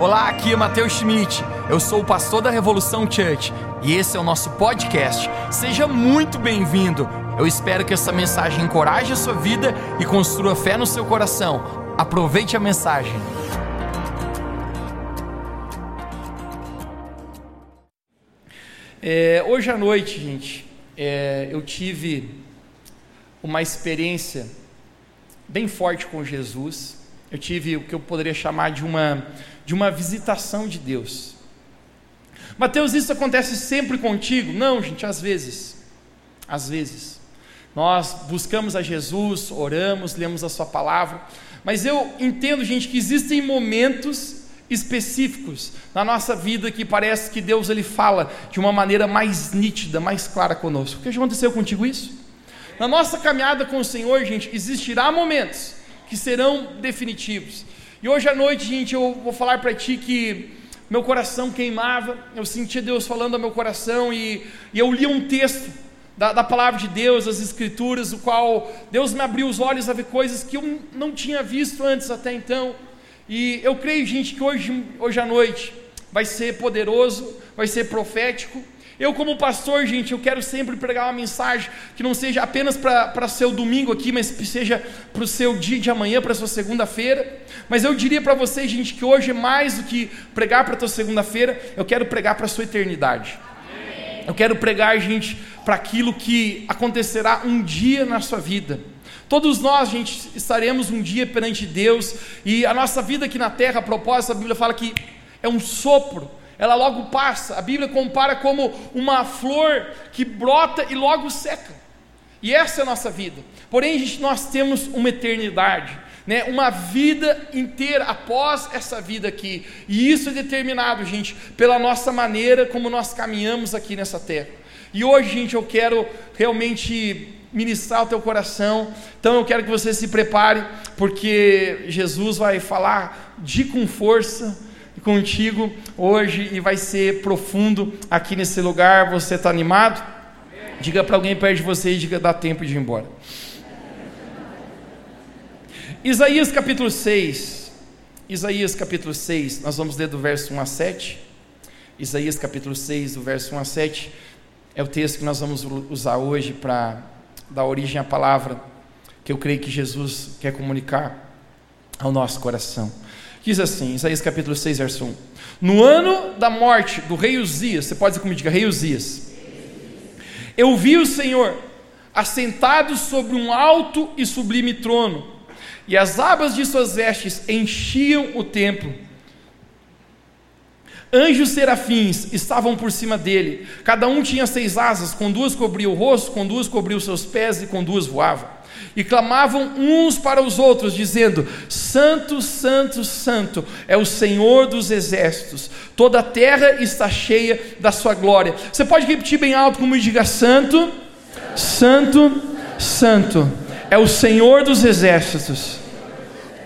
Olá, aqui é Matheus Schmidt. Eu sou o pastor da Revolução Church e esse é o nosso podcast. Seja muito bem-vindo. Eu espero que essa mensagem encoraje a sua vida e construa fé no seu coração. Aproveite a mensagem. É, hoje à noite, gente, é, eu tive uma experiência bem forte com Jesus. Eu tive o que eu poderia chamar de uma de uma visitação de Deus. Mateus, isso acontece sempre contigo? Não, gente, às vezes. Às vezes. Nós buscamos a Jesus, oramos, lemos a Sua palavra, mas eu entendo, gente, que existem momentos específicos na nossa vida que parece que Deus ele fala de uma maneira mais nítida, mais clara conosco. O que já aconteceu contigo isso? Na nossa caminhada com o Senhor, gente, existirá momentos que serão definitivos. E hoje à noite, gente, eu vou falar para ti que meu coração queimava, eu sentia Deus falando ao meu coração e, e eu li um texto da, da, palavra de Deus, as Escrituras, o qual Deus me abriu os olhos a ver coisas que eu não tinha visto antes até então. E eu creio, gente, que hoje, hoje à noite vai ser poderoso, vai ser profético eu, como pastor, gente, eu quero sempre pregar uma mensagem que não seja apenas para seu domingo aqui, mas que seja para o seu dia de amanhã, para sua segunda-feira. Mas eu diria para vocês, gente, que hoje, mais do que pregar para a tua segunda-feira, eu quero pregar para a sua eternidade. Eu quero pregar, gente, para aquilo que acontecerá um dia na sua vida. Todos nós, gente, estaremos um dia perante Deus e a nossa vida aqui na terra, a propósito, a Bíblia fala que é um sopro ela logo passa. A Bíblia compara como uma flor que brota e logo seca. E essa é a nossa vida. Porém, nós temos uma eternidade, né? uma vida inteira após essa vida aqui. E isso é determinado, gente, pela nossa maneira como nós caminhamos aqui nessa terra. E hoje, gente, eu quero realmente ministrar o teu coração. Então eu quero que você se prepare, porque Jesus vai falar de com força contigo hoje e vai ser profundo aqui nesse lugar. Você está animado? Diga para alguém perto de você e diga: dá tempo de ir embora. Isaías capítulo 6. Isaías capítulo 6, nós vamos ler do verso 1 a 7. Isaías capítulo 6, do verso 1 a 7, é o texto que nós vamos usar hoje para dar origem à palavra que eu creio que Jesus quer comunicar ao nosso coração. Diz assim, Isaías capítulo 6, verso 1. No ano da morte do rei Uzias, você pode dizer comigo, diga, rei Uzias. Eu vi o Senhor assentado sobre um alto e sublime trono, e as abas de suas vestes enchiam o templo. Anjos serafins estavam por cima dele, cada um tinha seis asas, com duas cobria o rosto, com duas cobria os seus pés e com duas voava e clamavam uns para os outros, dizendo: Santo, Santo, Santo é o Senhor dos exércitos, toda a terra está cheia da sua glória. Você pode repetir bem alto, como diga: Santo, Santo, Santo é o Senhor dos exércitos,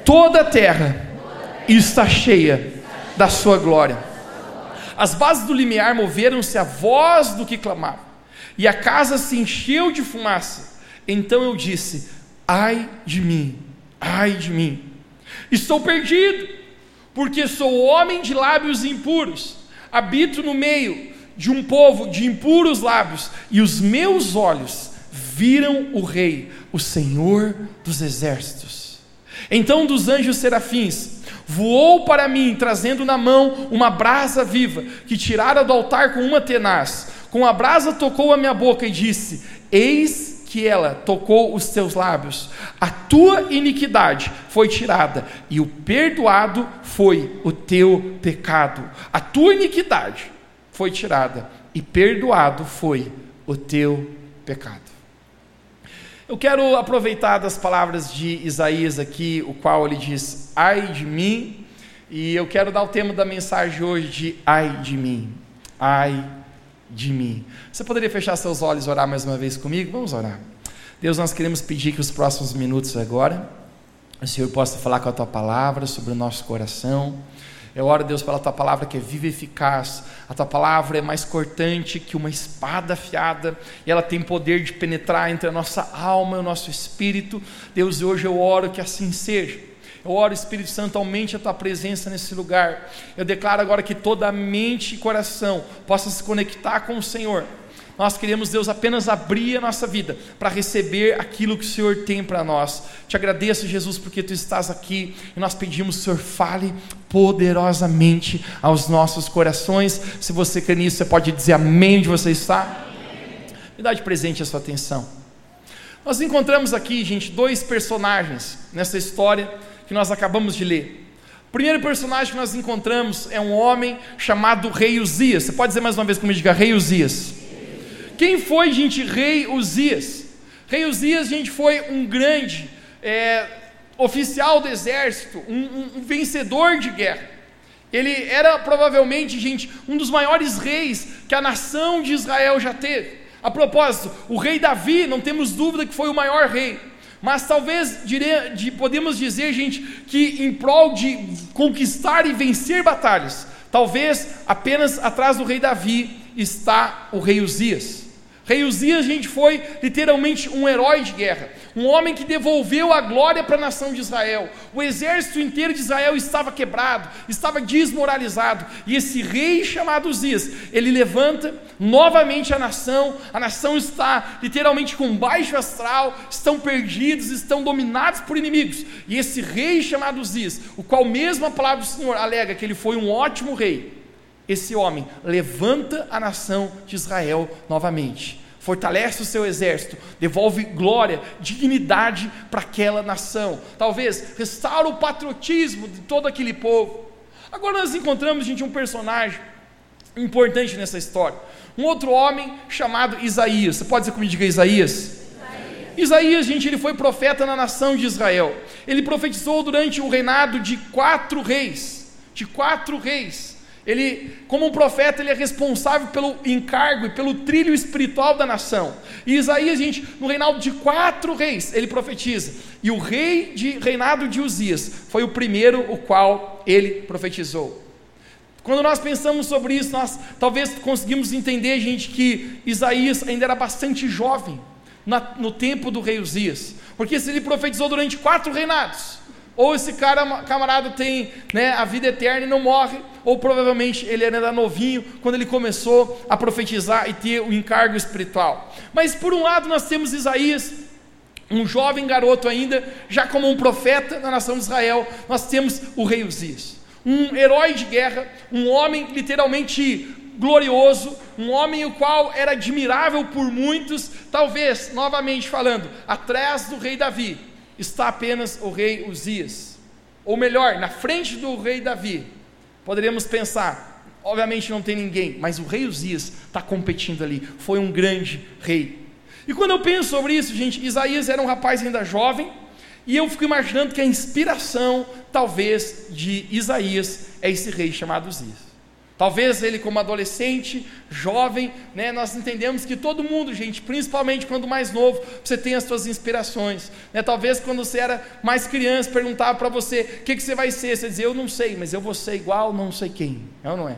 toda a terra está cheia da sua glória. As bases do limiar moveram-se à voz do que clamava, e a casa se encheu de fumaça. Então eu disse: Ai de mim, ai de mim, estou perdido, porque sou homem de lábios impuros, habito no meio de um povo de impuros lábios, e os meus olhos viram o Rei, o Senhor dos exércitos. Então um dos anjos serafins voou para mim, trazendo na mão uma brasa viva, que tirara do altar com uma tenaz. Com a brasa tocou a minha boca e disse: Eis que ela tocou os teus lábios, a tua iniquidade foi tirada e o perdoado foi o teu pecado. A tua iniquidade foi tirada e perdoado foi o teu pecado. Eu quero aproveitar das palavras de Isaías aqui, o qual ele diz: Ai de mim, e eu quero dar o tema da mensagem hoje de Ai de mim. Ai de mim. Você poderia fechar seus olhos e orar mais uma vez comigo? Vamos orar. Deus, nós queremos pedir que os próximos minutos agora, o Senhor possa falar com a tua palavra sobre o nosso coração. Eu oro, Deus, pela tua palavra que é viva e eficaz. A tua palavra é mais cortante que uma espada afiada, e ela tem poder de penetrar entre a nossa alma e o nosso espírito. Deus, hoje eu oro que assim seja. Eu oro, Espírito Santo, aumente a tua presença nesse lugar. Eu declaro agora que toda mente e coração possa se conectar com o Senhor. Nós queremos, Deus, apenas abrir a nossa vida para receber aquilo que o Senhor tem para nós. Te agradeço, Jesus, porque tu estás aqui e nós pedimos, Senhor, fale poderosamente aos nossos corações. Se você crê nisso, você pode dizer amém onde você está. Me dá de presente a sua atenção. Nós encontramos aqui, gente, dois personagens nessa história que nós acabamos de ler. O primeiro personagem que nós encontramos é um homem chamado Rei Uzias. Você pode dizer mais uma vez comigo, diga Rei Uzias. Quem foi, gente, rei Uzias? Rei Uzias, gente, foi um grande é, oficial do exército, um, um, um vencedor de guerra. Ele era provavelmente, gente, um dos maiores reis que a nação de Israel já teve. A propósito, o rei Davi, não temos dúvida que foi o maior rei. Mas talvez dire, de, podemos dizer, gente, que em prol de conquistar e vencer batalhas, talvez apenas atrás do rei Davi está o rei Uzias. Rei Uzias, gente, foi literalmente um herói de guerra, um homem que devolveu a glória para a nação de Israel. O exército inteiro de Israel estava quebrado, estava desmoralizado, e esse rei chamado Uzias, ele levanta novamente a nação. A nação está literalmente com baixo astral, estão perdidos, estão dominados por inimigos. E esse rei chamado Uzias, o qual mesmo a palavra do Senhor alega que ele foi um ótimo rei, esse homem levanta a nação de Israel novamente, fortalece o seu exército, devolve glória, dignidade para aquela nação, talvez restaura o patriotismo de todo aquele povo. Agora nós encontramos, gente, um personagem importante nessa história, um outro homem chamado Isaías. Você pode dizer comigo, diga Isaías? Isaías, Isaías, gente, ele foi profeta na nação de Israel. Ele profetizou durante o reinado de quatro reis, de quatro reis. Ele, como um profeta, ele é responsável pelo encargo e pelo trilho espiritual da nação. E Isaías, gente, no reinado de quatro reis, ele profetiza. E o rei de reinado de Uzias foi o primeiro o qual ele profetizou. Quando nós pensamos sobre isso, nós talvez conseguimos entender, gente, que Isaías ainda era bastante jovem no tempo do rei Uzias. Porque se ele profetizou durante quatro reinados, ou esse cara, camarada tem né, a vida eterna e não morre, ou provavelmente ele era novinho quando ele começou a profetizar e ter o encargo espiritual. Mas por um lado nós temos Isaías, um jovem garoto ainda, já como um profeta na nação de Israel, nós temos o rei Uzias, um herói de guerra, um homem literalmente glorioso, um homem o qual era admirável por muitos, talvez, novamente falando, atrás do rei Davi, está apenas o rei Uzias. Ou melhor, na frente do rei Davi, poderíamos pensar, obviamente não tem ninguém, mas o rei Uzias está competindo ali, foi um grande rei. E quando eu penso sobre isso, gente, Isaías era um rapaz ainda jovem, e eu fico imaginando que a inspiração, talvez, de Isaías é esse rei chamado Uzias. Talvez ele, como adolescente, jovem, né, nós entendemos que todo mundo, gente, principalmente quando mais novo, você tem as suas inspirações. Né? Talvez quando você era mais criança, perguntava para você o que, que você vai ser. Você dizia, eu não sei, mas eu vou ser igual não sei quem. É ou não é?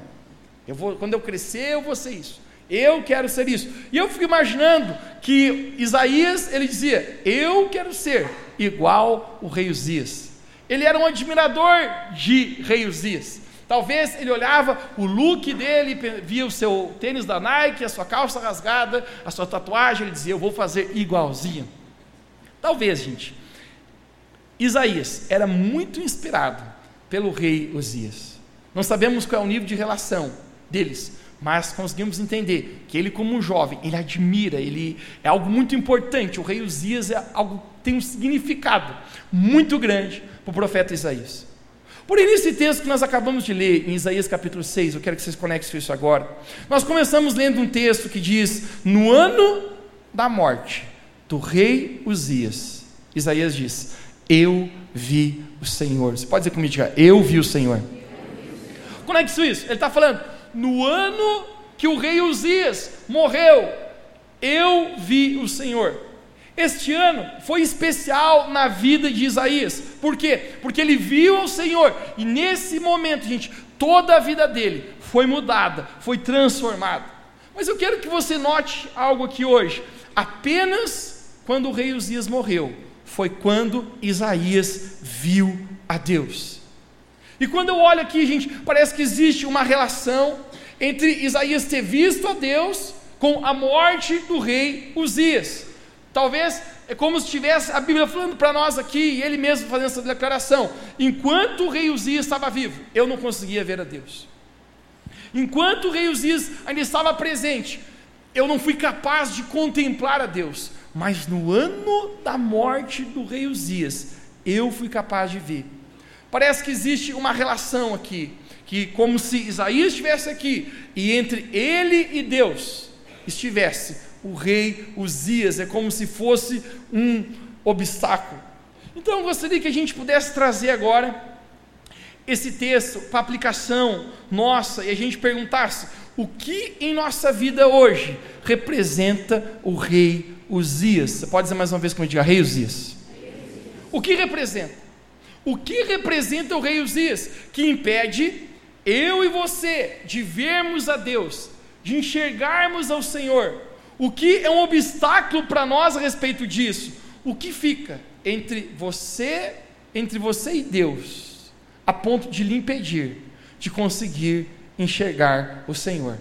Eu vou, quando eu crescer, eu vou ser isso. Eu quero ser isso. E eu fico imaginando que Isaías, ele dizia, eu quero ser igual o rei Uzias. Ele era um admirador de rei Uzias. Talvez ele olhava o look dele, via o seu tênis da Nike, a sua calça rasgada, a sua tatuagem, ele dizia: Eu vou fazer igualzinho. Talvez, gente. Isaías era muito inspirado pelo rei Osias. Não sabemos qual é o nível de relação deles, mas conseguimos entender que ele, como um jovem, ele admira, ele é algo muito importante. O rei Osias é algo tem um significado muito grande para o profeta Isaías. Porém, nesse texto que nós acabamos de ler, em Isaías capítulo 6, eu quero que vocês conectem isso agora. Nós começamos lendo um texto que diz: No ano da morte do rei Uzias, Isaías diz: Eu vi o Senhor. Você pode dizer comigo, diga, eu vi o Senhor. Conecte isso. Ele está falando: No ano que o rei Uzias morreu, eu vi o Senhor. Este ano foi especial na vida de Isaías. Por quê? Porque ele viu o Senhor e nesse momento, gente, toda a vida dele foi mudada, foi transformada. Mas eu quero que você note algo aqui hoje. Apenas quando o rei Uzias morreu, foi quando Isaías viu a Deus. E quando eu olho aqui, gente, parece que existe uma relação entre Isaías ter visto a Deus com a morte do rei Uzias. Talvez é como se tivesse a Bíblia falando para nós aqui, e ele mesmo fazendo essa declaração: enquanto o rei Uzias estava vivo, eu não conseguia ver a Deus. Enquanto o rei Uzias ainda estava presente, eu não fui capaz de contemplar a Deus. Mas no ano da morte do rei Uzias, eu fui capaz de ver. Parece que existe uma relação aqui, que como se Isaías estivesse aqui, e entre ele e Deus estivesse o rei Uzias, é como se fosse um obstáculo. Então eu gostaria que a gente pudesse trazer agora esse texto para aplicação nossa e a gente perguntasse o que em nossa vida hoje representa o rei Uzias. Você pode dizer mais uma vez como eu diga, rei Uzias. O que representa? O que representa o rei Uzias? Que impede eu e você de vermos a Deus, de enxergarmos ao Senhor. O que é um obstáculo para nós a respeito disso? O que fica entre você, entre você e Deus, a ponto de lhe impedir de conseguir enxergar o Senhor?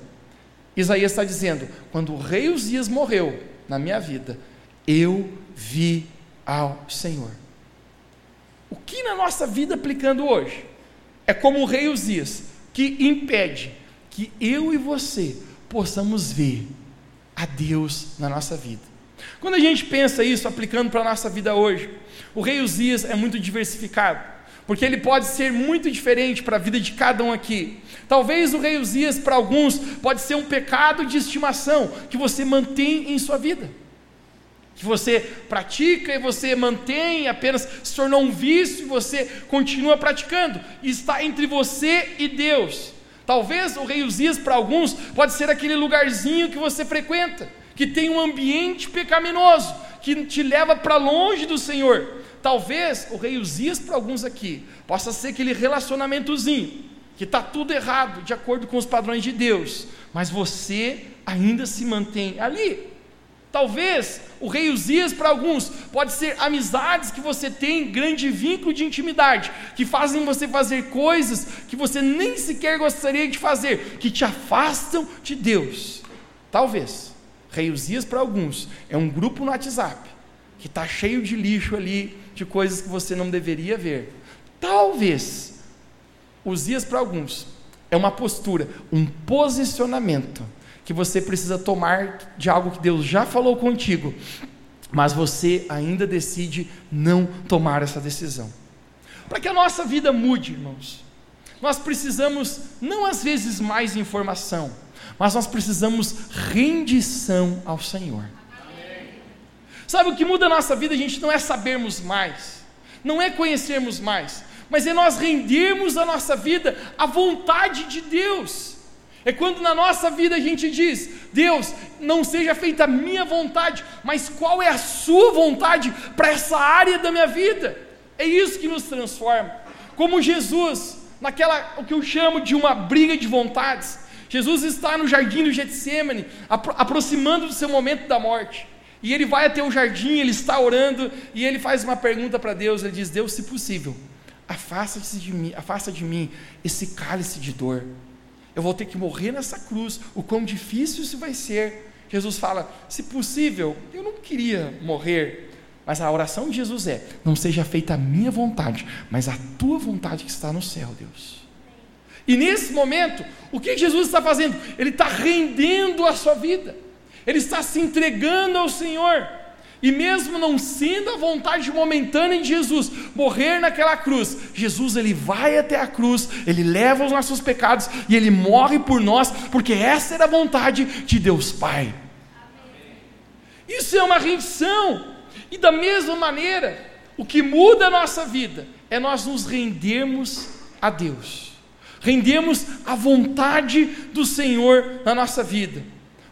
Isaías está dizendo: quando o rei Uzias morreu na minha vida, eu vi ao Senhor. O que na nossa vida aplicando hoje é como o rei Uzias, que impede que eu e você possamos ver a Deus na nossa vida. Quando a gente pensa isso aplicando para a nossa vida hoje, o rei Uzias é muito diversificado, porque ele pode ser muito diferente para a vida de cada um aqui. Talvez o rei Uzias, para alguns, pode ser um pecado de estimação que você mantém em sua vida que você pratica e você mantém, apenas se tornou um vício e você continua praticando, está entre você e Deus. Talvez o rei Uzias, para alguns, pode ser aquele lugarzinho que você frequenta, que tem um ambiente pecaminoso, que te leva para longe do Senhor. Talvez o rei Uzias, para alguns aqui, possa ser aquele relacionamentozinho, que está tudo errado, de acordo com os padrões de Deus, mas você ainda se mantém ali. Talvez o rei Uzias, para alguns, pode ser amizades que você tem, grande vínculo de intimidade, que fazem você fazer coisas que você nem sequer gostaria de fazer, que te afastam de Deus. Talvez. Rei Uzias, para alguns, é um grupo no WhatsApp, que está cheio de lixo ali, de coisas que você não deveria ver. Talvez. Uzias, para alguns, é uma postura, um posicionamento que você precisa tomar de algo que Deus já falou contigo, mas você ainda decide não tomar essa decisão. Para que a nossa vida mude, irmãos, nós precisamos não às vezes mais informação, mas nós precisamos rendição ao Senhor. Sabe o que muda a nossa vida, a gente não é sabermos mais, não é conhecermos mais, mas é nós rendermos a nossa vida à vontade de Deus. É quando na nossa vida a gente diz: Deus, não seja feita a minha vontade, mas qual é a sua vontade para essa área da minha vida? É isso que nos transforma. Como Jesus, naquela o que eu chamo de uma briga de vontades. Jesus está no jardim do Getsemane, apro aproximando do seu momento da morte. E ele vai até o jardim, ele está orando e ele faz uma pergunta para Deus, ele diz: "Deus, se possível, afasta de mim, afasta de mim esse cálice de dor." Eu vou ter que morrer nessa cruz, o quão difícil isso vai ser. Jesus fala: se possível, eu não queria morrer, mas a oração de Jesus é: não seja feita a minha vontade, mas a tua vontade que está no céu, Deus. E nesse momento, o que Jesus está fazendo? Ele está rendendo a sua vida, ele está se entregando ao Senhor. E mesmo não sendo a vontade momentânea de Jesus morrer naquela cruz, Jesus ele vai até a cruz, ele leva os nossos pecados e ele morre por nós, porque essa era a vontade de Deus Pai. Isso é uma rendição. E da mesma maneira, o que muda a nossa vida é nós nos rendermos a Deus. Rendemos a vontade do Senhor na nossa vida.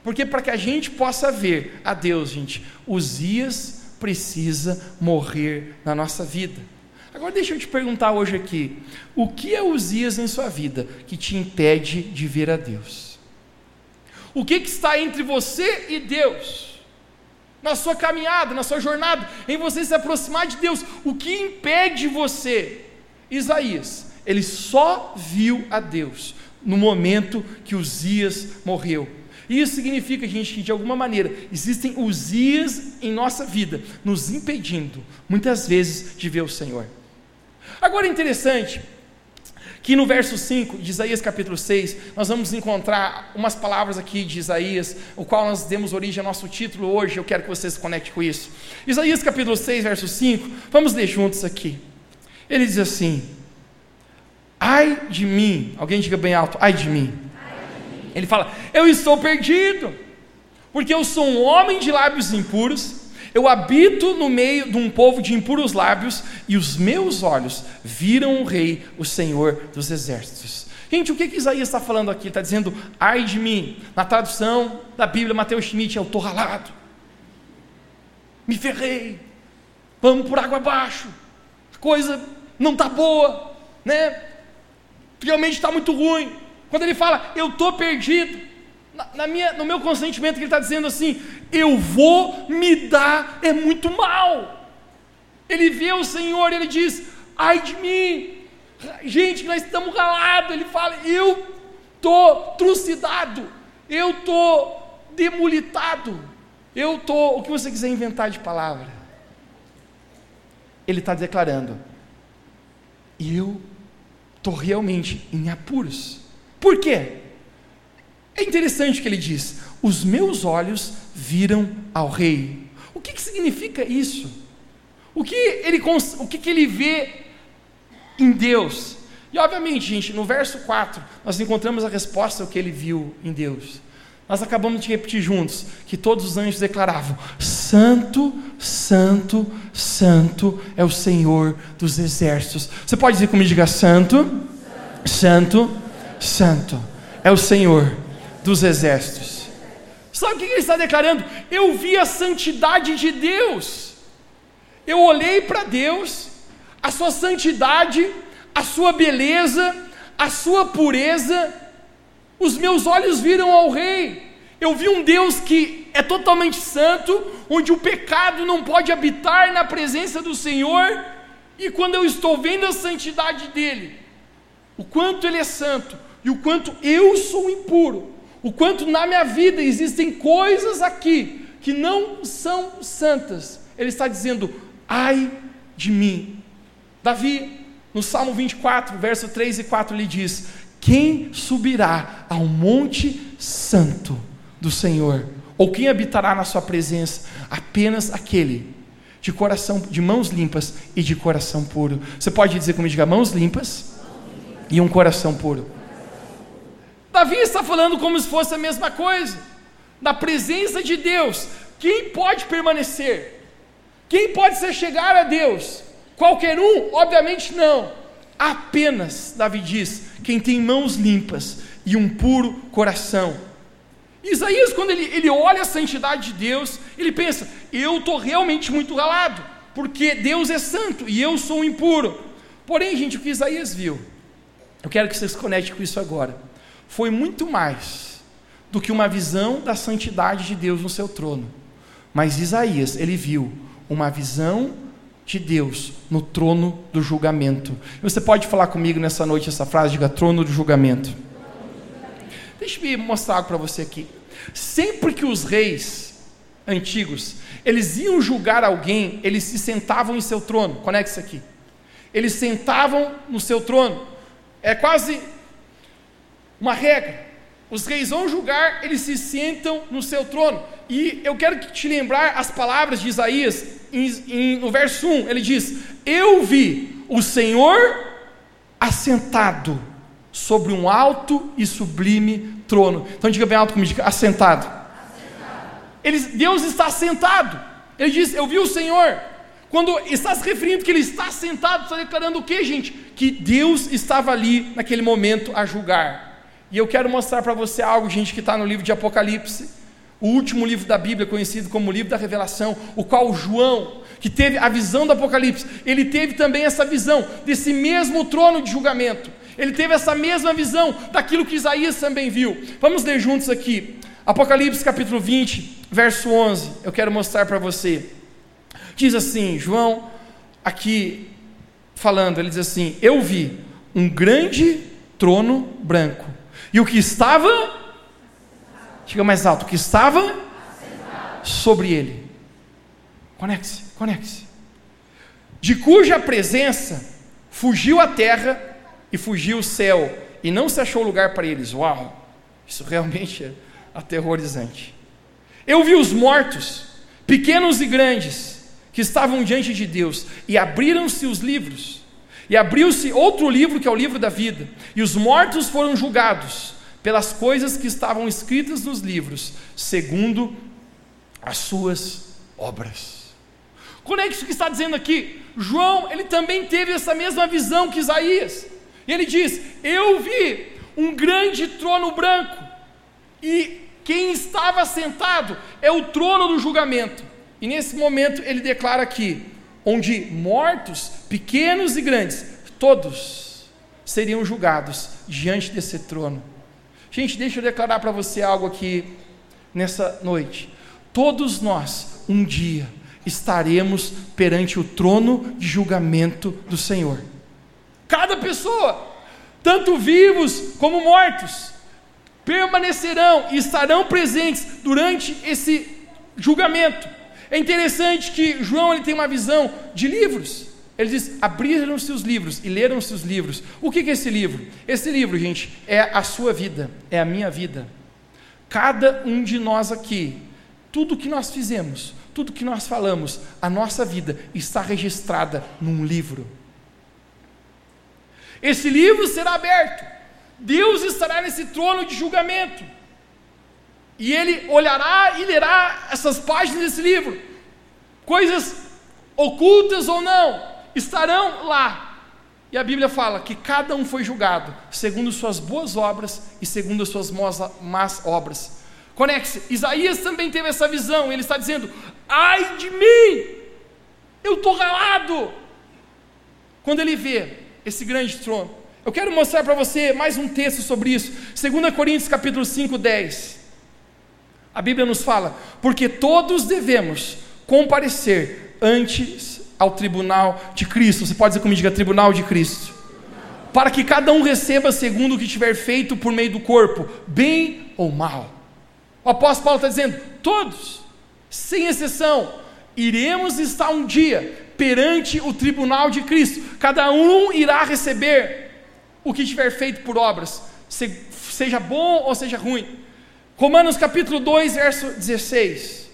Porque para que a gente possa ver a Deus, gente, Uzias precisa morrer na nossa vida. Agora deixa eu te perguntar hoje aqui, o que é Uzias em sua vida que te impede de ver a Deus? O que, que está entre você e Deus? Na sua caminhada, na sua jornada, em você se aproximar de Deus, o que impede você Isaías, ele só viu a Deus no momento que Uzias morreu. Isso significa, gente, que de alguma maneira existem Uzias em nossa vida, nos impedindo, muitas vezes, de ver o Senhor. Agora é interessante que no verso 5 de Isaías capítulo 6, nós vamos encontrar umas palavras aqui de Isaías, o qual nós demos origem ao nosso título hoje, eu quero que você se conecte com isso. Isaías capítulo 6, verso 5, vamos ler juntos aqui. Ele diz assim: Ai de mim, alguém diga bem alto, ai de mim. Ele fala: Eu estou perdido, porque eu sou um homem de lábios impuros eu habito no meio de um povo de impuros lábios, e os meus olhos viram o Rei, o Senhor dos Exércitos. Gente, o que, que Isaías está falando aqui? Está dizendo, ai de mim. Na tradução da Bíblia, Mateus Schmidt, eu estou ralado. Me ferrei. Vamos por água abaixo. A coisa não está boa, né? Realmente está muito ruim. Quando ele fala, eu estou perdido, na, na, minha, no meu consentimento, que ele está dizendo assim: eu vou me dar, é muito mal. Ele vê o Senhor, ele diz: ai de mim, gente, nós estamos ralados. Ele fala: eu estou trucidado, eu estou demolitado, eu estou, o que você quiser inventar de palavra. Ele está declarando: eu estou realmente em apuros. Por quê? É interessante o que ele diz: os meus olhos viram ao rei. O que, que significa isso? O que ele, o que, que ele vê em Deus? E obviamente, gente, no verso 4, nós encontramos a resposta ao que ele viu em Deus. Nós acabamos de repetir juntos que todos os anjos declaravam: Santo, Santo, Santo é o Senhor dos exércitos. Você pode dizer comigo, diga Santo, Santo, Santo é o Senhor dos exércitos. Sabe o que ele está declarando? Eu vi a santidade de Deus. Eu olhei para Deus, a sua santidade, a sua beleza, a sua pureza. Os meus olhos viram ao Rei. Eu vi um Deus que é totalmente santo, onde o pecado não pode habitar na presença do Senhor. E quando eu estou vendo a santidade dele, o quanto ele é santo e o quanto eu sou impuro, o quanto na minha vida existem coisas aqui que não são santas. Ele está dizendo: ai de mim. Davi, no Salmo 24, verso 3 e 4, ele diz: Quem subirá ao monte santo do Senhor? Ou quem habitará na sua presença? Apenas aquele de coração, de mãos limpas e de coração puro. Você pode dizer comigo, diga mãos limpas e um coração puro. Davi está falando como se fosse a mesma coisa. Na presença de Deus, quem pode permanecer? Quem pode se chegar a Deus? Qualquer um? Obviamente não. Apenas, Davi diz, quem tem mãos limpas e um puro coração. Isaías, quando ele, ele olha a santidade de Deus, ele pensa: eu estou realmente muito ralado, porque Deus é santo e eu sou impuro. Porém, gente, o que Isaías viu, eu quero que vocês se conectem com isso agora foi muito mais do que uma visão da santidade de Deus no seu trono. Mas Isaías, ele viu uma visão de Deus no trono do julgamento. Você pode falar comigo nessa noite essa frase, diga trono do julgamento. Deixa eu mostrar algo para você aqui. Sempre que os reis antigos, eles iam julgar alguém, eles se sentavam em seu trono. Conecte isso aqui. Eles sentavam no seu trono. É quase uma regra. Os reis vão julgar, eles se sentam no seu trono. E eu quero te lembrar as palavras de Isaías, em, em, no verso 1, ele diz: Eu vi o Senhor assentado sobre um alto e sublime trono. Então diga bem alto comigo, assentado. assentado. Ele, Deus está assentado. Ele diz: Eu vi o Senhor. Quando está se referindo que ele está sentado, está declarando o que, gente? Que Deus estava ali naquele momento a julgar. E eu quero mostrar para você algo, gente, que está no livro de Apocalipse, o último livro da Bíblia, conhecido como livro da Revelação, o qual João, que teve a visão do Apocalipse, ele teve também essa visão desse mesmo trono de julgamento. Ele teve essa mesma visão daquilo que Isaías também viu. Vamos ler juntos aqui. Apocalipse capítulo 20, verso 11. Eu quero mostrar para você. Diz assim, João, aqui falando, ele diz assim: Eu vi um grande trono branco, e o que estava, chega mais alto, o que estava sobre ele. Conecte-se, conecte-se. De cuja presença fugiu a terra e fugiu o céu, e não se achou lugar para eles. Uau! Isso realmente é aterrorizante. Eu vi os mortos, pequenos e grandes, que estavam diante de Deus, e abriram-se os livros. E abriu-se outro livro, que é o livro da vida, e os mortos foram julgados pelas coisas que estavam escritas nos livros, segundo as suas obras. Conecte o que está dizendo aqui. João, ele também teve essa mesma visão que Isaías. E ele diz: Eu vi um grande trono branco, e quem estava sentado é o trono do julgamento. E nesse momento ele declara aqui: onde mortos, pequenos e grandes, todos seriam julgados diante desse trono. Gente, deixa eu declarar para você algo aqui nessa noite. Todos nós, um dia, estaremos perante o trono de julgamento do Senhor. Cada pessoa, tanto vivos como mortos, permanecerão e estarão presentes durante esse julgamento. É interessante que João ele tem uma visão de livros. Ele diz: abriram-se os livros e leram-se os livros. O que é esse livro? Esse livro, gente, é a sua vida, é a minha vida. Cada um de nós aqui, tudo que nós fizemos, tudo que nós falamos, a nossa vida está registrada num livro. Esse livro será aberto. Deus estará nesse trono de julgamento. E ele olhará e lerá essas páginas desse livro. Coisas ocultas ou não, estarão lá. E a Bíblia fala que cada um foi julgado segundo suas boas obras e segundo as suas más obras. Conecte-se. Isaías também teve essa visão. Ele está dizendo: Ai de mim, eu estou ralado. Quando ele vê esse grande trono. Eu quero mostrar para você mais um texto sobre isso. 2 Coríntios capítulo 5, 10. A Bíblia nos fala, porque todos devemos comparecer antes ao tribunal de Cristo. Você pode dizer comigo, diga tribunal de Cristo. Para que cada um receba segundo o que tiver feito por meio do corpo, bem ou mal. O apóstolo Paulo está dizendo: todos, sem exceção, iremos estar um dia perante o tribunal de Cristo. Cada um irá receber o que tiver feito por obras, seja bom ou seja ruim. Romanos capítulo 2, verso 16.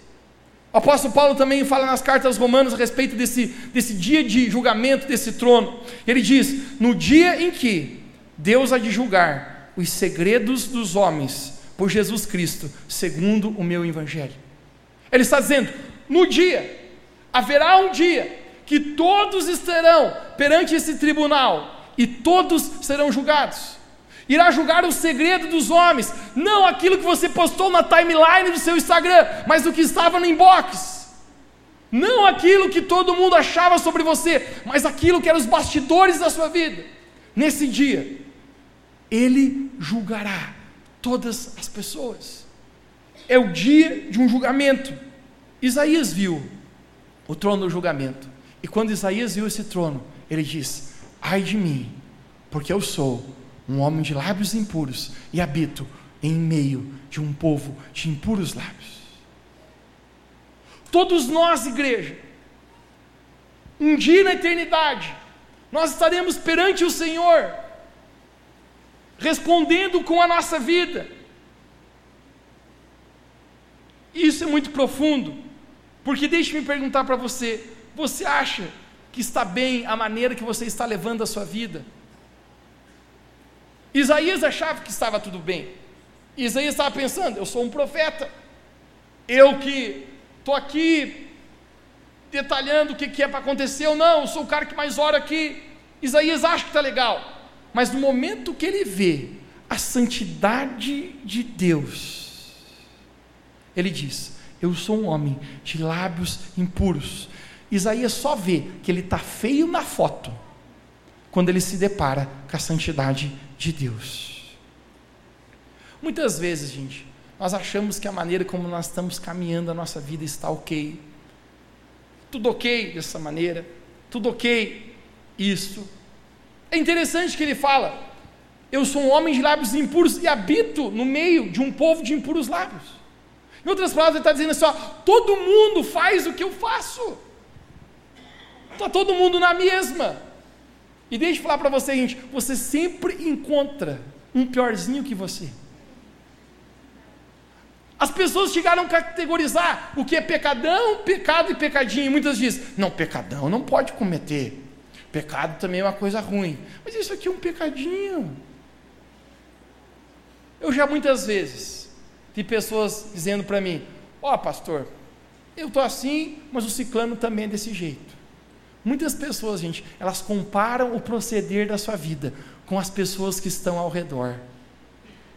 O apóstolo Paulo também fala nas cartas aos Romanos a respeito desse, desse dia de julgamento, desse trono. Ele diz: No dia em que Deus há de julgar os segredos dos homens por Jesus Cristo, segundo o meu evangelho. Ele está dizendo: no dia, haverá um dia que todos estarão perante esse tribunal e todos serão julgados. Irá julgar o segredo dos homens, não aquilo que você postou na timeline do seu Instagram, mas o que estava no inbox. Não aquilo que todo mundo achava sobre você, mas aquilo que eram os bastidores da sua vida. Nesse dia, ele julgará todas as pessoas. É o dia de um julgamento. Isaías viu o trono do julgamento. E quando Isaías viu esse trono, ele diz: Ai de mim, porque eu sou um homem de lábios impuros e habito em meio de um povo de impuros lábios. Todos nós, igreja, um dia na eternidade, nós estaremos perante o Senhor, respondendo com a nossa vida. Isso é muito profundo, porque deixe-me perguntar para você: você acha que está bem a maneira que você está levando a sua vida? Isaías achava que estava tudo bem. Isaías estava pensando: eu sou um profeta, eu que estou aqui detalhando o que, que é para acontecer ou não, eu sou o cara que mais ora aqui. Isaías acha que está legal, mas no momento que ele vê a santidade de Deus, ele diz: Eu sou um homem de lábios impuros. Isaías só vê que ele está feio na foto quando ele se depara com a santidade de Deus. Muitas vezes, gente, nós achamos que a maneira como nós estamos caminhando a nossa vida está ok. Tudo ok dessa maneira, tudo ok. isso. É interessante que ele fala: Eu sou um homem de lábios impuros e habito no meio de um povo de impuros lábios. Em outras palavras, ele está dizendo assim: ó, todo mundo faz o que eu faço. Está todo mundo na mesma. E deixa eu falar para você, gente: você sempre encontra um piorzinho que você. As pessoas chegaram a categorizar o que é pecadão, pecado e pecadinho. E muitas dizem: não, pecadão não pode cometer. Pecado também é uma coisa ruim. Mas isso aqui é um pecadinho. Eu já muitas vezes vi pessoas dizendo para mim: Ó, oh, pastor, eu estou assim, mas o ciclano também é desse jeito. Muitas pessoas, gente, elas comparam o proceder da sua vida com as pessoas que estão ao redor.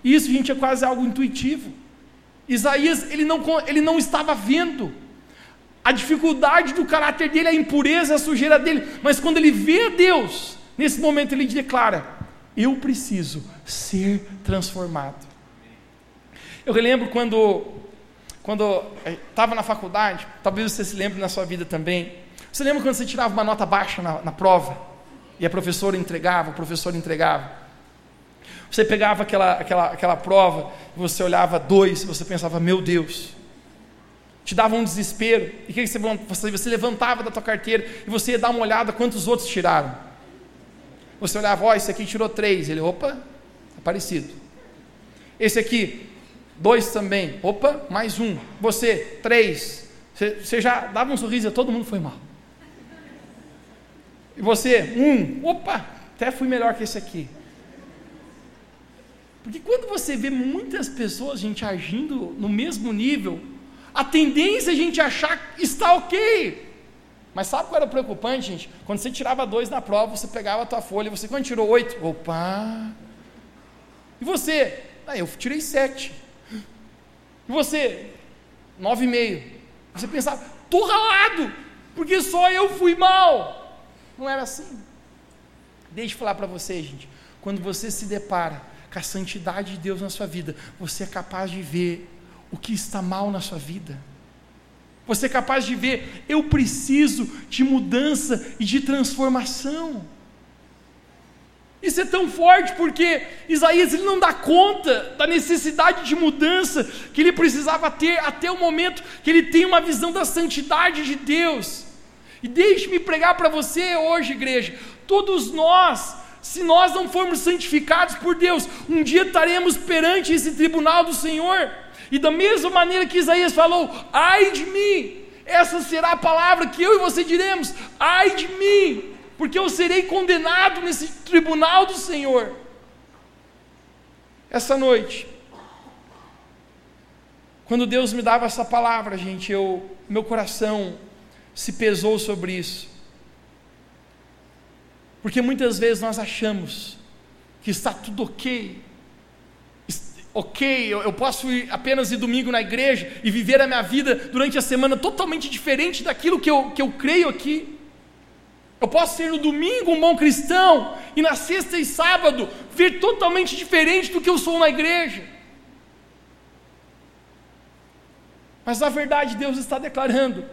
Isso, gente, é quase algo intuitivo. Isaías, ele não, ele não estava vendo a dificuldade do caráter dele, a impureza, a sujeira dele, mas quando ele vê Deus, nesse momento ele declara: Eu preciso ser transformado. Eu relembro quando, quando estava na faculdade, talvez você se lembre na sua vida também. Você lembra quando você tirava uma nota baixa na, na prova e a professora entregava, o professor entregava? Você pegava aquela, aquela, aquela prova, você olhava dois, você pensava, meu Deus. Te dava um desespero. E que você, você, levantava da tua carteira e você ia dar uma olhada quantos outros tiraram. Você olhava, ó, oh, esse aqui tirou três. Ele, opa, é parecido. Esse aqui, dois também. Opa, mais um. Você, três. Você, você já dava um sorriso e todo mundo foi mal. E você, um. Opa, até fui melhor que esse aqui. Porque quando você vê muitas pessoas, gente, agindo no mesmo nível, a tendência é a gente achar que está ok. Mas sabe qual era o preocupante, gente? Quando você tirava dois na prova, você pegava a tua folha, você quando tirou oito, opa! E você? Ah, eu tirei sete. E você? Nove e meio. Você pensava, tô ralado, porque só eu fui mal. Não era assim. Deixa eu falar para você, gente. Quando você se depara com a santidade de Deus na sua vida, você é capaz de ver o que está mal na sua vida. Você é capaz de ver, eu preciso de mudança e de transformação. Isso é tão forte porque Isaías ele não dá conta da necessidade de mudança que ele precisava ter até o momento que ele tem uma visão da santidade de Deus. E deixe-me pregar para você hoje, igreja, todos nós se nós não formos santificados por Deus, um dia estaremos perante esse tribunal do Senhor. E da mesma maneira que Isaías falou: ai de mim, essa será a palavra que eu e você diremos: ai de mim, porque eu serei condenado nesse tribunal do Senhor. Essa noite, quando Deus me dava essa palavra, gente, eu, meu coração se pesou sobre isso. Porque muitas vezes nós achamos que está tudo ok. Ok, eu, posso ir apenas ir domingo na igreja e viver a minha vida durante a semana totalmente diferente daquilo que eu, que eu creio aqui. Eu posso ser no domingo um bom cristão e na sexta e sábado ver totalmente diferente do que eu sou na igreja. Mas na verdade Deus está declarando: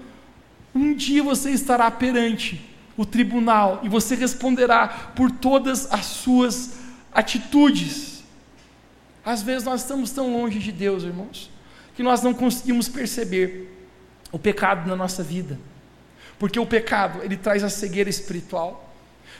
um dia você estará perante o tribunal e você responderá por todas as suas atitudes. Às vezes nós estamos tão longe de Deus, irmãos, que nós não conseguimos perceber o pecado na nossa vida. Porque o pecado, ele traz a cegueira espiritual.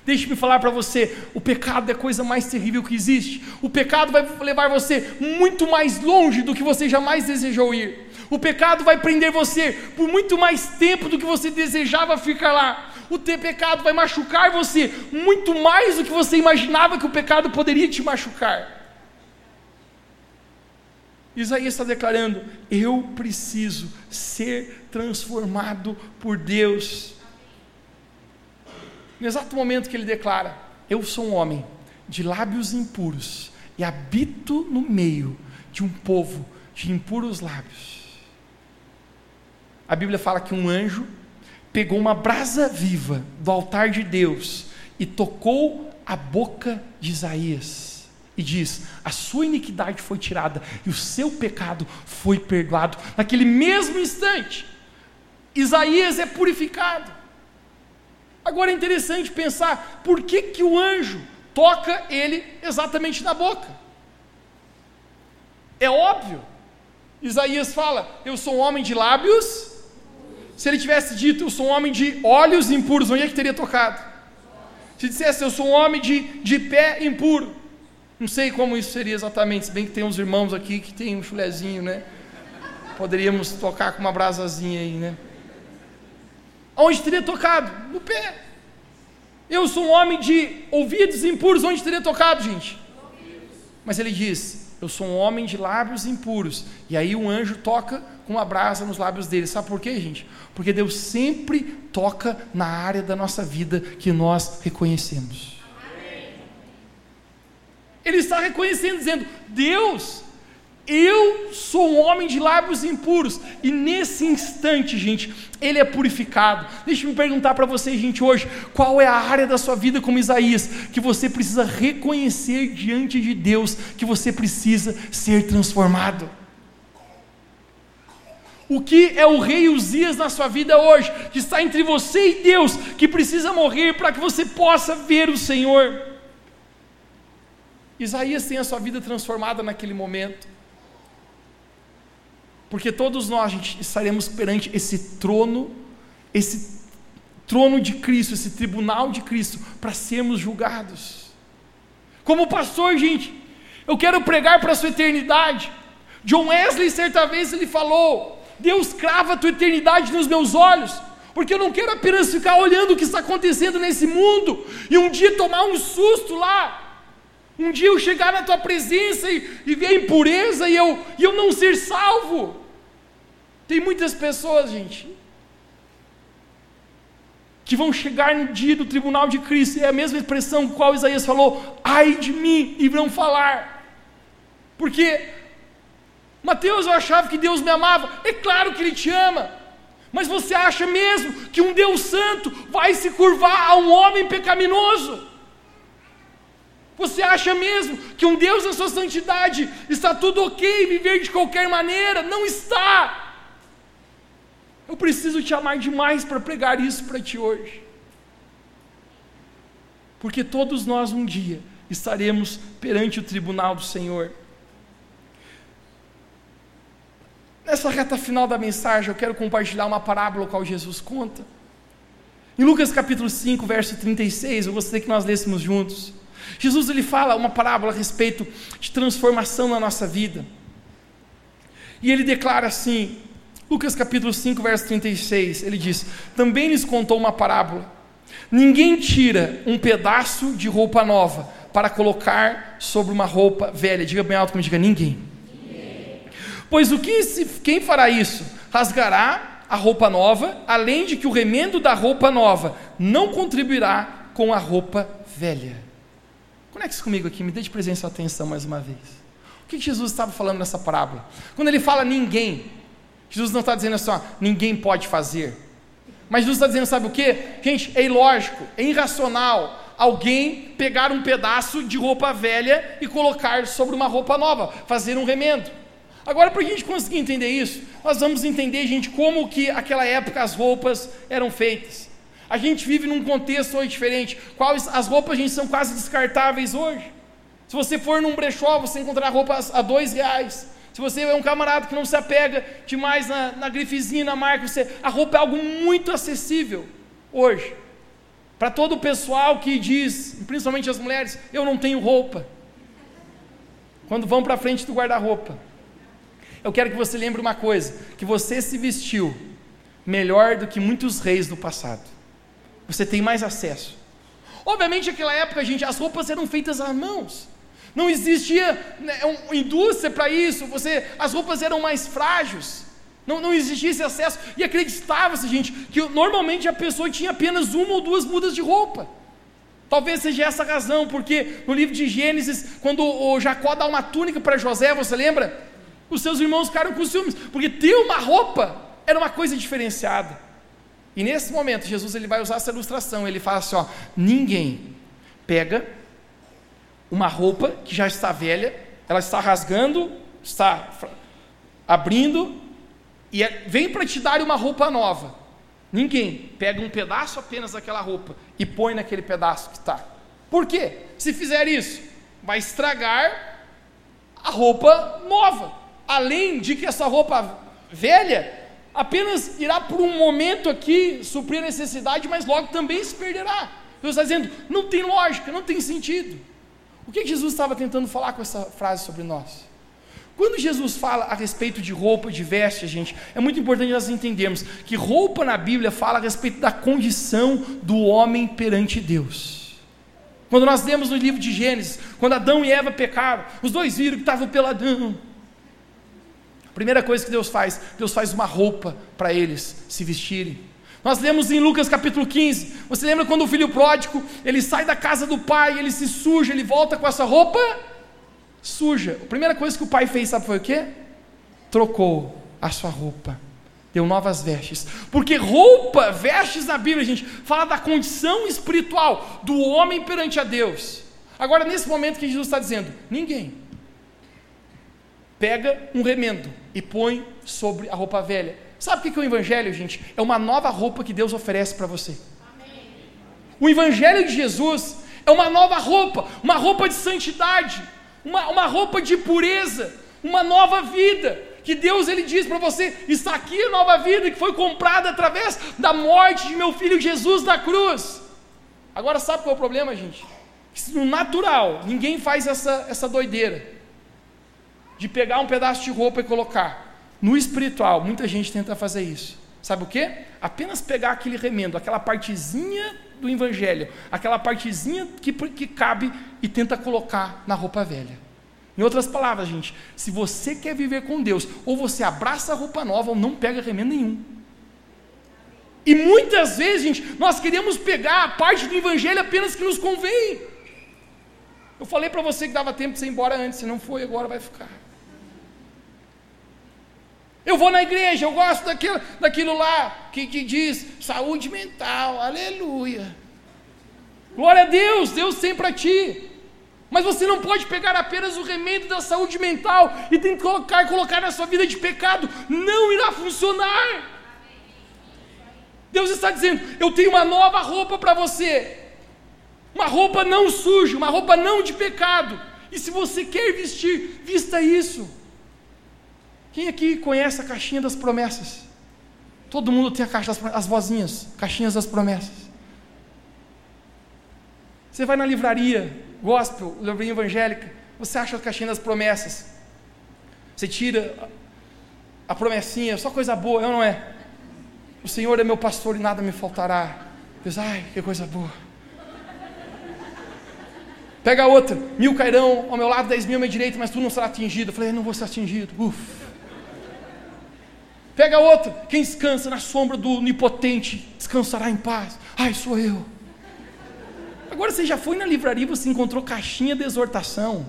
Deixe-me falar para você: o pecado é a coisa mais terrível que existe. O pecado vai levar você muito mais longe do que você jamais desejou ir. O pecado vai prender você por muito mais tempo do que você desejava ficar lá o teu pecado vai machucar você muito mais do que você imaginava que o pecado poderia te machucar. Isaías está declarando: eu preciso ser transformado por Deus. No exato momento que ele declara: Eu sou um homem de lábios impuros e habito no meio de um povo de impuros lábios. A Bíblia fala que um anjo pegou uma brasa viva do altar de Deus e tocou a boca de Isaías. E diz: A sua iniquidade foi tirada e o seu pecado foi perdoado. Naquele mesmo instante, Isaías é purificado. Agora é interessante pensar por que, que o anjo toca ele exatamente na boca. É óbvio. Isaías fala: Eu sou um homem de lábios. Se ele tivesse dito, Eu sou um homem de olhos impuros, onde é que teria tocado? Se dissesse, Eu sou um homem de, de pé impuro. Não sei como isso seria exatamente, se bem que tem uns irmãos aqui que tem um chulezinho, né? Poderíamos tocar com uma brasazinha aí, né? Onde teria tocado? No pé. Eu sou um homem de ouvidos impuros, onde teria tocado, gente? Mas ele diz: Eu sou um homem de lábios impuros. E aí um anjo toca com uma brasa nos lábios dele. Sabe por quê, gente? Porque Deus sempre toca na área da nossa vida que nós reconhecemos. Ele está reconhecendo, dizendo: Deus eu sou um homem de lábios impuros, e nesse instante, gente, ele é purificado. Deixa eu perguntar para vocês, gente, hoje, qual é a área da sua vida como Isaías que você precisa reconhecer diante de Deus que você precisa ser transformado? O que é o rei Uzias na sua vida hoje, que está entre você e Deus, que precisa morrer para que você possa ver o Senhor? Isaías tem a sua vida transformada naquele momento. Porque todos nós, gente, estaremos perante esse trono, esse trono de Cristo, esse tribunal de Cristo, para sermos julgados. Como pastor, gente, eu quero pregar para a sua eternidade. John Wesley, certa vez, ele falou: Deus crava a tua eternidade nos meus olhos, porque eu não quero apenas ficar olhando o que está acontecendo nesse mundo e um dia tomar um susto lá. Um dia eu chegar na tua presença e, e ver a impureza e eu, e eu não ser salvo. Tem muitas pessoas, gente, que vão chegar no dia do tribunal de Cristo, é a mesma expressão com qual Isaías falou, ai de mim, e vão falar, porque Mateus, eu achava que Deus me amava, é claro que Ele te ama, mas você acha mesmo que um Deus santo vai se curvar a um homem pecaminoso? Você acha mesmo que um Deus na sua santidade está tudo ok viver de qualquer maneira? Não está. Eu preciso te amar demais para pregar isso para ti hoje. Porque todos nós um dia estaremos perante o tribunal do Senhor. Nessa reta final da mensagem, eu quero compartilhar uma parábola qual Jesus conta. Em Lucas capítulo 5, verso 36, eu gostaria que nós lêssemos juntos. Jesus ele fala uma parábola a respeito de transformação na nossa vida. E ele declara assim: Lucas capítulo 5, verso 36, ele diz: Também lhes contou uma parábola. Ninguém tira um pedaço de roupa nova para colocar sobre uma roupa velha. Diga bem alto como diga: ninguém. Pois o que se, quem fará isso? Rasgará a roupa nova, além de que o remendo da roupa nova não contribuirá com a roupa velha. Conecte-se comigo aqui, me dê de presença e atenção mais uma vez. O que Jesus estava falando nessa parábola? Quando ele fala ninguém, Jesus não está dizendo assim, ó, ninguém pode fazer. Mas Jesus está dizendo, sabe o que? Gente, é ilógico, é irracional alguém pegar um pedaço de roupa velha e colocar sobre uma roupa nova, fazer um remendo. Agora, para a gente conseguir entender isso, nós vamos entender, gente, como que aquela época as roupas eram feitas. A gente vive num contexto hoje diferente. Quais as roupas, gente, são quase descartáveis hoje. Se você for num brechó, você encontrará roupas a dois reais. Se você é um camarada que não se apega demais na, na grifezinha, na marca, você, a roupa é algo muito acessível hoje. Para todo o pessoal que diz, principalmente as mulheres, eu não tenho roupa. Quando vão para frente do guarda-roupa. Eu quero que você lembre uma coisa: que você se vestiu melhor do que muitos reis do passado. Você tem mais acesso. Obviamente, naquela época, gente, as roupas eram feitas às mãos. Não existia né, indústria para isso, você, as roupas eram mais frágeis. Não, não existia esse acesso. E acreditava-se, gente, que normalmente a pessoa tinha apenas uma ou duas mudas de roupa. Talvez seja essa a razão, porque no livro de Gênesis, quando o Jacó dá uma túnica para José, você lembra? Os seus irmãos ficaram com ciúmes, porque ter uma roupa era uma coisa diferenciada. E nesse momento, Jesus ele vai usar essa ilustração. Ele fala assim: ó, ninguém pega uma roupa que já está velha, ela está rasgando, está abrindo, e é, vem para te dar uma roupa nova. Ninguém pega um pedaço apenas daquela roupa e põe naquele pedaço que está. Por quê? Se fizer isso, vai estragar a roupa nova. Além de que essa roupa velha apenas irá por um momento aqui suprir a necessidade, mas logo também se perderá. Deus está dizendo, não tem lógica, não tem sentido. O que Jesus estava tentando falar com essa frase sobre nós? Quando Jesus fala a respeito de roupa, de veste, gente, é muito importante nós entendermos que roupa na Bíblia fala a respeito da condição do homem perante Deus. Quando nós lemos no livro de Gênesis, quando Adão e Eva pecaram, os dois viram que estavam peladão. Primeira coisa que Deus faz, Deus faz uma roupa para eles se vestirem. Nós lemos em Lucas capítulo 15. Você lembra quando o filho pródigo, ele sai da casa do pai, ele se suja, ele volta com essa roupa suja. A primeira coisa que o pai fez, sabe foi o quê? Trocou a sua roupa. Deu novas vestes. Porque roupa, vestes na Bíblia, gente, fala da condição espiritual do homem perante a Deus. Agora, nesse momento que Jesus está dizendo, ninguém pega um remendo e põe sobre a roupa velha. Sabe o que é o Evangelho, gente? É uma nova roupa que Deus oferece para você. Amém. O Evangelho de Jesus é uma nova roupa, uma roupa de santidade uma, uma roupa de pureza, uma nova vida. Que Deus ele diz para você: está aqui a nova vida que foi comprada através da morte de meu filho Jesus na cruz. Agora sabe qual é o problema, gente? No natural, ninguém faz essa, essa doideira de pegar um pedaço de roupa e colocar. No espiritual, muita gente tenta fazer isso. Sabe o que? Apenas pegar aquele remendo, aquela partezinha do evangelho, aquela partezinha que, que cabe e tenta colocar na roupa velha. Em outras palavras, gente, se você quer viver com Deus, ou você abraça a roupa nova ou não pega remendo nenhum. E muitas vezes, gente, nós queremos pegar a parte do evangelho apenas que nos convém. Eu falei para você que dava tempo de você ir embora antes, se não foi, agora vai ficar. Eu vou na igreja, eu gosto daquilo, daquilo lá que, que diz saúde mental, aleluia. Glória a Deus, Deus tem para ti. Mas você não pode pegar apenas o remédio da saúde mental e tem que colocar, colocar na sua vida de pecado. Não irá funcionar. Deus está dizendo: Eu tenho uma nova roupa para você. Uma roupa não suja, uma roupa não de pecado. E se você quer vestir, vista isso. Quem aqui conhece a caixinha das promessas? Todo mundo tem a caixa das as vozinhas, caixinhas das promessas. Você vai na livraria, gospel, livraria evangélica, você acha a caixinha das promessas. Você tira a promessinha, só coisa boa, é ou não é? O Senhor é meu pastor e nada me faltará. Deus, ai, que coisa boa. Pega outra, mil cairão ao meu lado, dez mil à minha direita, mas tu não será atingido. Eu falei, eu não vou ser atingido. Uf. Pega outro, quem descansa na sombra do onipotente descansará em paz. Ai, sou eu. Agora você já foi na livraria e você encontrou caixinha de exortação.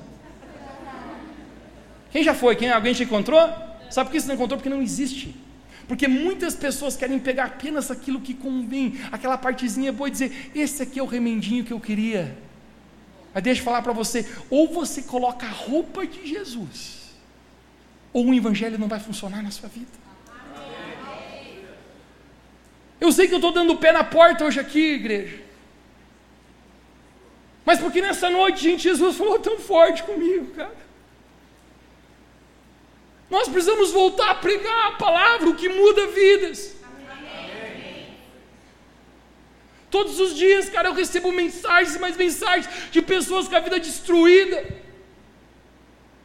Quem já foi? Quem, alguém já encontrou? Sabe por que você não encontrou? Porque não existe. Porque muitas pessoas querem pegar apenas aquilo que convém, aquela partezinha boa e dizer: esse aqui é o remendinho que eu queria. Mas deixa eu falar para você: ou você coloca a roupa de Jesus, ou o evangelho não vai funcionar na sua vida. Eu sei que eu estou dando o pé na porta hoje aqui, igreja. Mas porque nessa noite, gente, Jesus falou tão forte comigo, cara. Nós precisamos voltar a pregar a palavra, o que muda vidas. Todos os dias, cara, eu recebo mensagens e mais mensagens de pessoas com a vida destruída.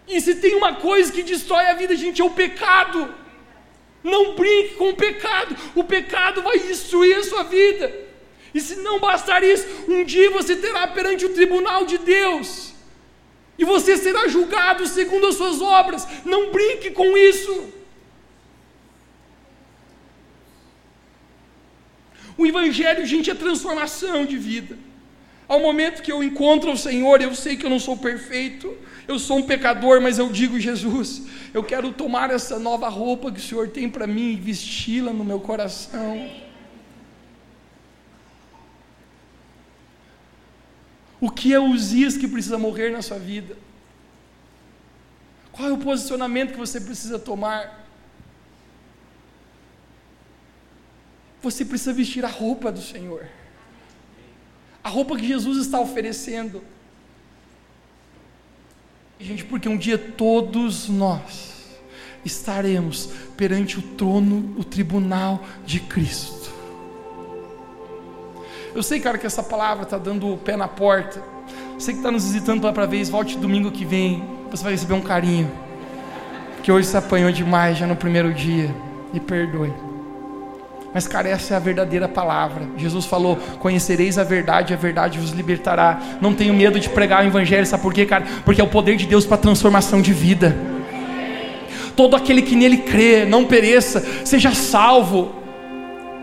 E se tem uma coisa que destrói a vida, gente, é o pecado. Não brinque com o pecado, o pecado vai destruir a sua vida. E se não bastar isso, um dia você terá perante o tribunal de Deus, e você será julgado segundo as suas obras. Não brinque com isso. O Evangelho, gente, é transformação de vida. Ao momento que eu encontro o Senhor, eu sei que eu não sou perfeito, eu sou um pecador, mas eu digo, Jesus, eu quero tomar essa nova roupa que o Senhor tem para mim e vesti-la no meu coração. O que é os dias que precisa morrer na sua vida? Qual é o posicionamento que você precisa tomar? você precisa vestir a roupa do Senhor. A roupa que Jesus está oferecendo. Gente, porque um dia todos nós estaremos perante o trono, o tribunal de Cristo. Eu sei, cara, que essa palavra está dando o pé na porta. Você que está nos visitando pela vez, volte domingo que vem. Você vai receber um carinho. Que hoje se apanhou demais já no primeiro dia. E perdoe. Mas, cara, essa é a verdadeira palavra. Jesus falou: Conhecereis a verdade, a verdade vos libertará. Não tenho medo de pregar o Evangelho, sabe por quê, cara? Porque é o poder de Deus para transformação de vida. Todo aquele que nele crê, não pereça, seja salvo.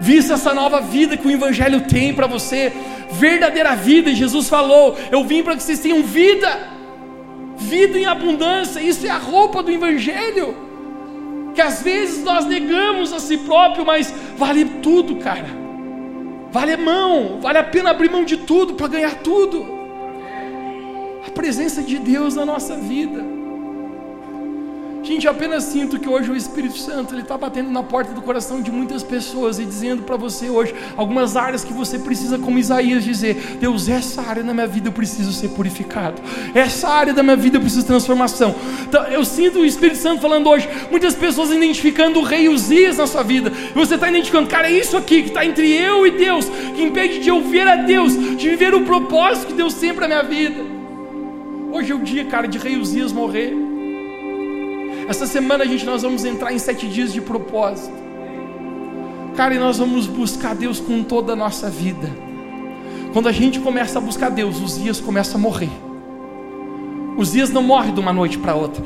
Vista essa nova vida que o Evangelho tem para você, verdadeira vida. E Jesus falou: Eu vim para que vocês tenham vida, vida em abundância. Isso é a roupa do Evangelho que às vezes nós negamos a si próprio, mas vale tudo, cara. Vale a mão, vale a pena abrir mão de tudo para ganhar tudo. A presença de Deus na nossa vida. Gente, eu apenas sinto que hoje o Espírito Santo ele está batendo na porta do coração de muitas pessoas e dizendo para você hoje algumas áreas que você precisa, como Isaías, dizer: Deus, essa área na minha vida eu preciso ser purificado, essa área da minha vida eu preciso transformação. Então, eu sinto o Espírito Santo falando hoje, muitas pessoas identificando o rei Uzias na sua vida, e você está identificando, cara, é isso aqui que está entre eu e Deus, que impede de eu ver a Deus, de viver o propósito que Deus tem para minha vida. Hoje é o dia, cara, de rei Uzias morrer. Essa semana, gente, nós vamos entrar em sete dias de propósito. Cara, e nós vamos buscar Deus com toda a nossa vida. Quando a gente começa a buscar Deus, os dias começam a morrer. Os dias não morrem de uma noite para outra.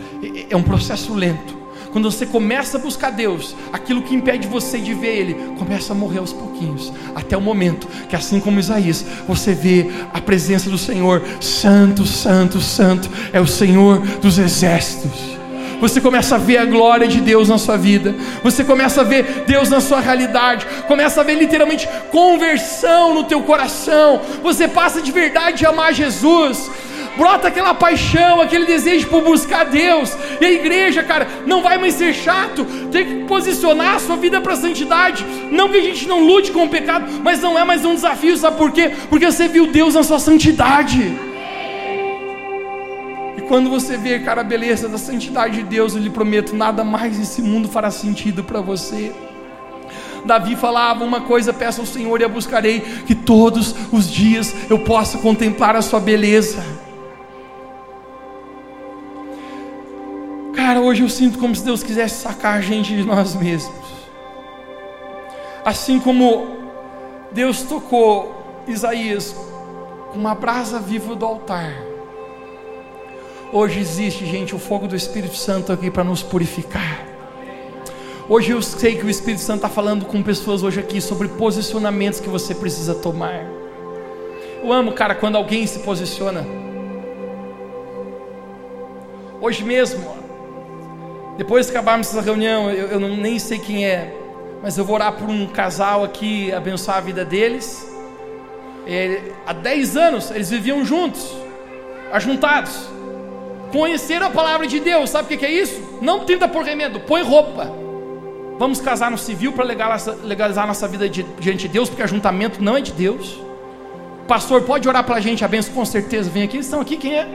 É um processo lento. Quando você começa a buscar Deus, aquilo que impede você de ver Ele começa a morrer aos pouquinhos, até o momento que, assim como Isaías, você vê a presença do Senhor, Santo, Santo, Santo, é o Senhor dos exércitos você começa a ver a glória de Deus na sua vida, você começa a ver Deus na sua realidade, começa a ver literalmente conversão no teu coração, você passa de verdade a amar Jesus, brota aquela paixão, aquele desejo por buscar Deus, e a igreja, cara, não vai mais ser chato, tem que posicionar a sua vida para a santidade, não que a gente não lute com o pecado, mas não é mais um desafio, sabe por quê? Porque você viu Deus na sua santidade quando você vê, cara, a beleza da santidade de Deus, eu lhe prometo, nada mais nesse mundo fará sentido para você. Davi falava uma coisa: peço ao Senhor e a buscarei, que todos os dias eu possa contemplar a Sua beleza. Cara, hoje eu sinto como se Deus quisesse sacar a gente de nós mesmos. Assim como Deus tocou Isaías com uma brasa viva do altar Hoje existe, gente, o fogo do Espírito Santo aqui para nos purificar. Hoje eu sei que o Espírito Santo está falando com pessoas hoje aqui sobre posicionamentos que você precisa tomar. Eu amo, cara, quando alguém se posiciona. Hoje mesmo, depois de acabarmos essa reunião, eu, eu não, nem sei quem é, mas eu vou orar por um casal aqui, abençoar a vida deles. É, há 10 anos eles viviam juntos, ajuntados. Conheceram a palavra de Deus, sabe o que é isso? Não tenta por remendo, põe roupa. Vamos casar no civil para legalizar nossa vida diante de Deus, porque ajuntamento não é de Deus. Pastor, pode orar para a gente, a benção com certeza. Vem aqui, eles estão aqui, quem é?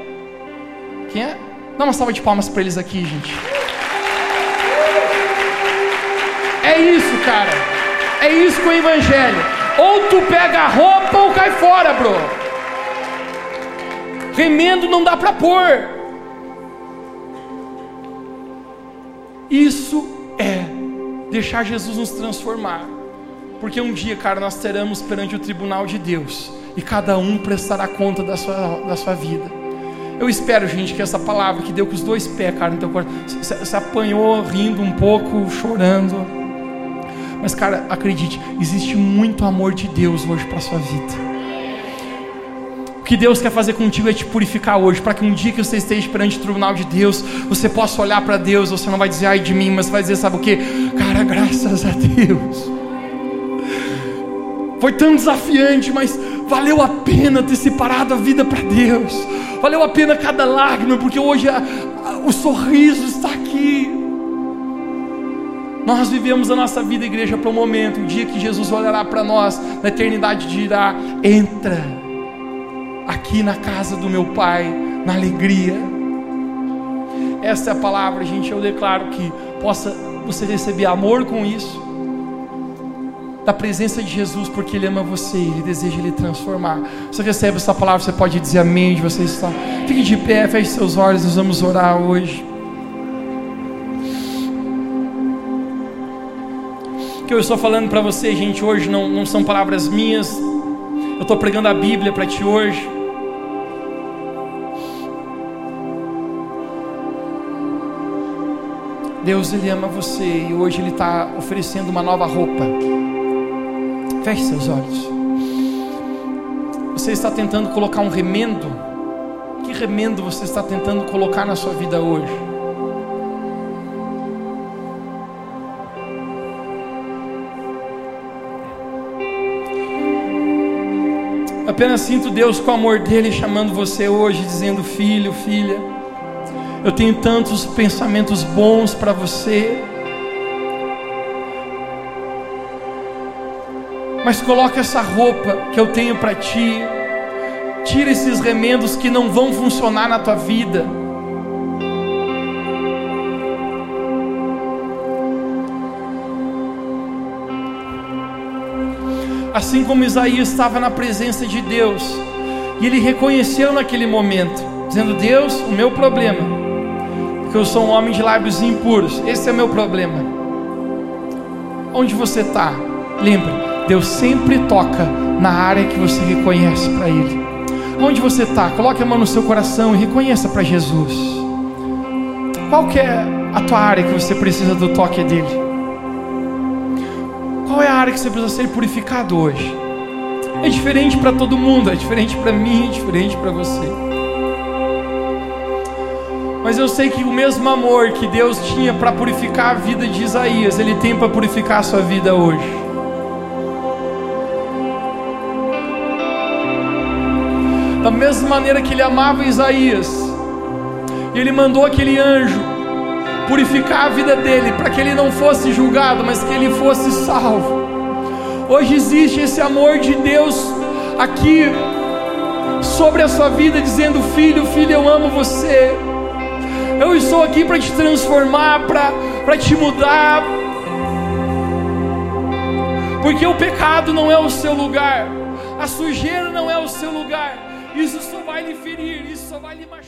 Quem é? Dá uma salva de palmas para eles aqui, gente. É isso, cara. É isso com o Evangelho. Ou tu pega a roupa ou cai fora, bro. Remendo não dá para pôr. Isso é deixar Jesus nos transformar. Porque um dia, cara, nós teremos perante o tribunal de Deus e cada um prestará conta da sua, da sua vida. Eu espero, gente, que essa palavra que deu com os dois pés, cara, no teu coração, se apanhou rindo um pouco, chorando. Mas, cara, acredite, existe muito amor de Deus hoje para sua vida que Deus quer fazer contigo é te purificar hoje, para que um dia que você esteja perante o tribunal de Deus, você possa olhar para Deus, você não vai dizer ai de mim, mas vai dizer, sabe o que? Cara, graças a Deus. Foi tão desafiante, mas valeu a pena ter separado a vida para Deus. Valeu a pena cada lágrima, porque hoje a, a, o sorriso está aqui. Nós vivemos a nossa vida, igreja, para um momento, um dia que Jesus olhará para nós, na eternidade dirá: entra aqui na casa do meu Pai, na alegria. Essa é a palavra, gente. Eu declaro que possa você receber amor com isso, da presença de Jesus, porque Ele ama você, Ele deseja Ele transformar. Você recebe essa palavra, você pode dizer amém de você está. Fique de pé, feche seus olhos, nós vamos orar hoje. Que eu estou falando para você, gente, hoje não, não são palavras minhas, eu estou pregando a Bíblia para ti hoje. Deus Ele ama você e hoje Ele está oferecendo uma nova roupa. Feche seus olhos. Você está tentando colocar um remendo? Que remendo você está tentando colocar na sua vida hoje? Apenas sinto Deus com o amor dele chamando você hoje, dizendo: Filho, filha. Eu tenho tantos pensamentos bons para você. Mas coloca essa roupa que eu tenho para ti. Tira esses remendos que não vão funcionar na tua vida. Assim como Isaías estava na presença de Deus, e ele reconheceu naquele momento, dizendo: Deus, o meu problema porque eu sou um homem de lábios impuros. Esse é o meu problema. Onde você está? Lembre, Deus sempre toca na área que você reconhece para Ele. Onde você está? Coloque a mão no seu coração e reconheça para Jesus. Qual é a tua área que você precisa do toque dele? Qual é a área que você precisa ser purificado hoje? É diferente para todo mundo, é diferente para mim, é diferente para você. Mas eu sei que o mesmo amor que Deus tinha para purificar a vida de Isaías, Ele tem para purificar a sua vida hoje. Da mesma maneira que Ele amava Isaías, Ele mandou aquele anjo purificar a vida dele, para que ele não fosse julgado, mas que ele fosse salvo. Hoje existe esse amor de Deus aqui sobre a sua vida, dizendo: Filho, filho, eu amo você. Eu estou aqui para te transformar, para te mudar. Porque o pecado não é o seu lugar, a sujeira não é o seu lugar. Isso só vai lhe ferir, isso só vai lhe machucar.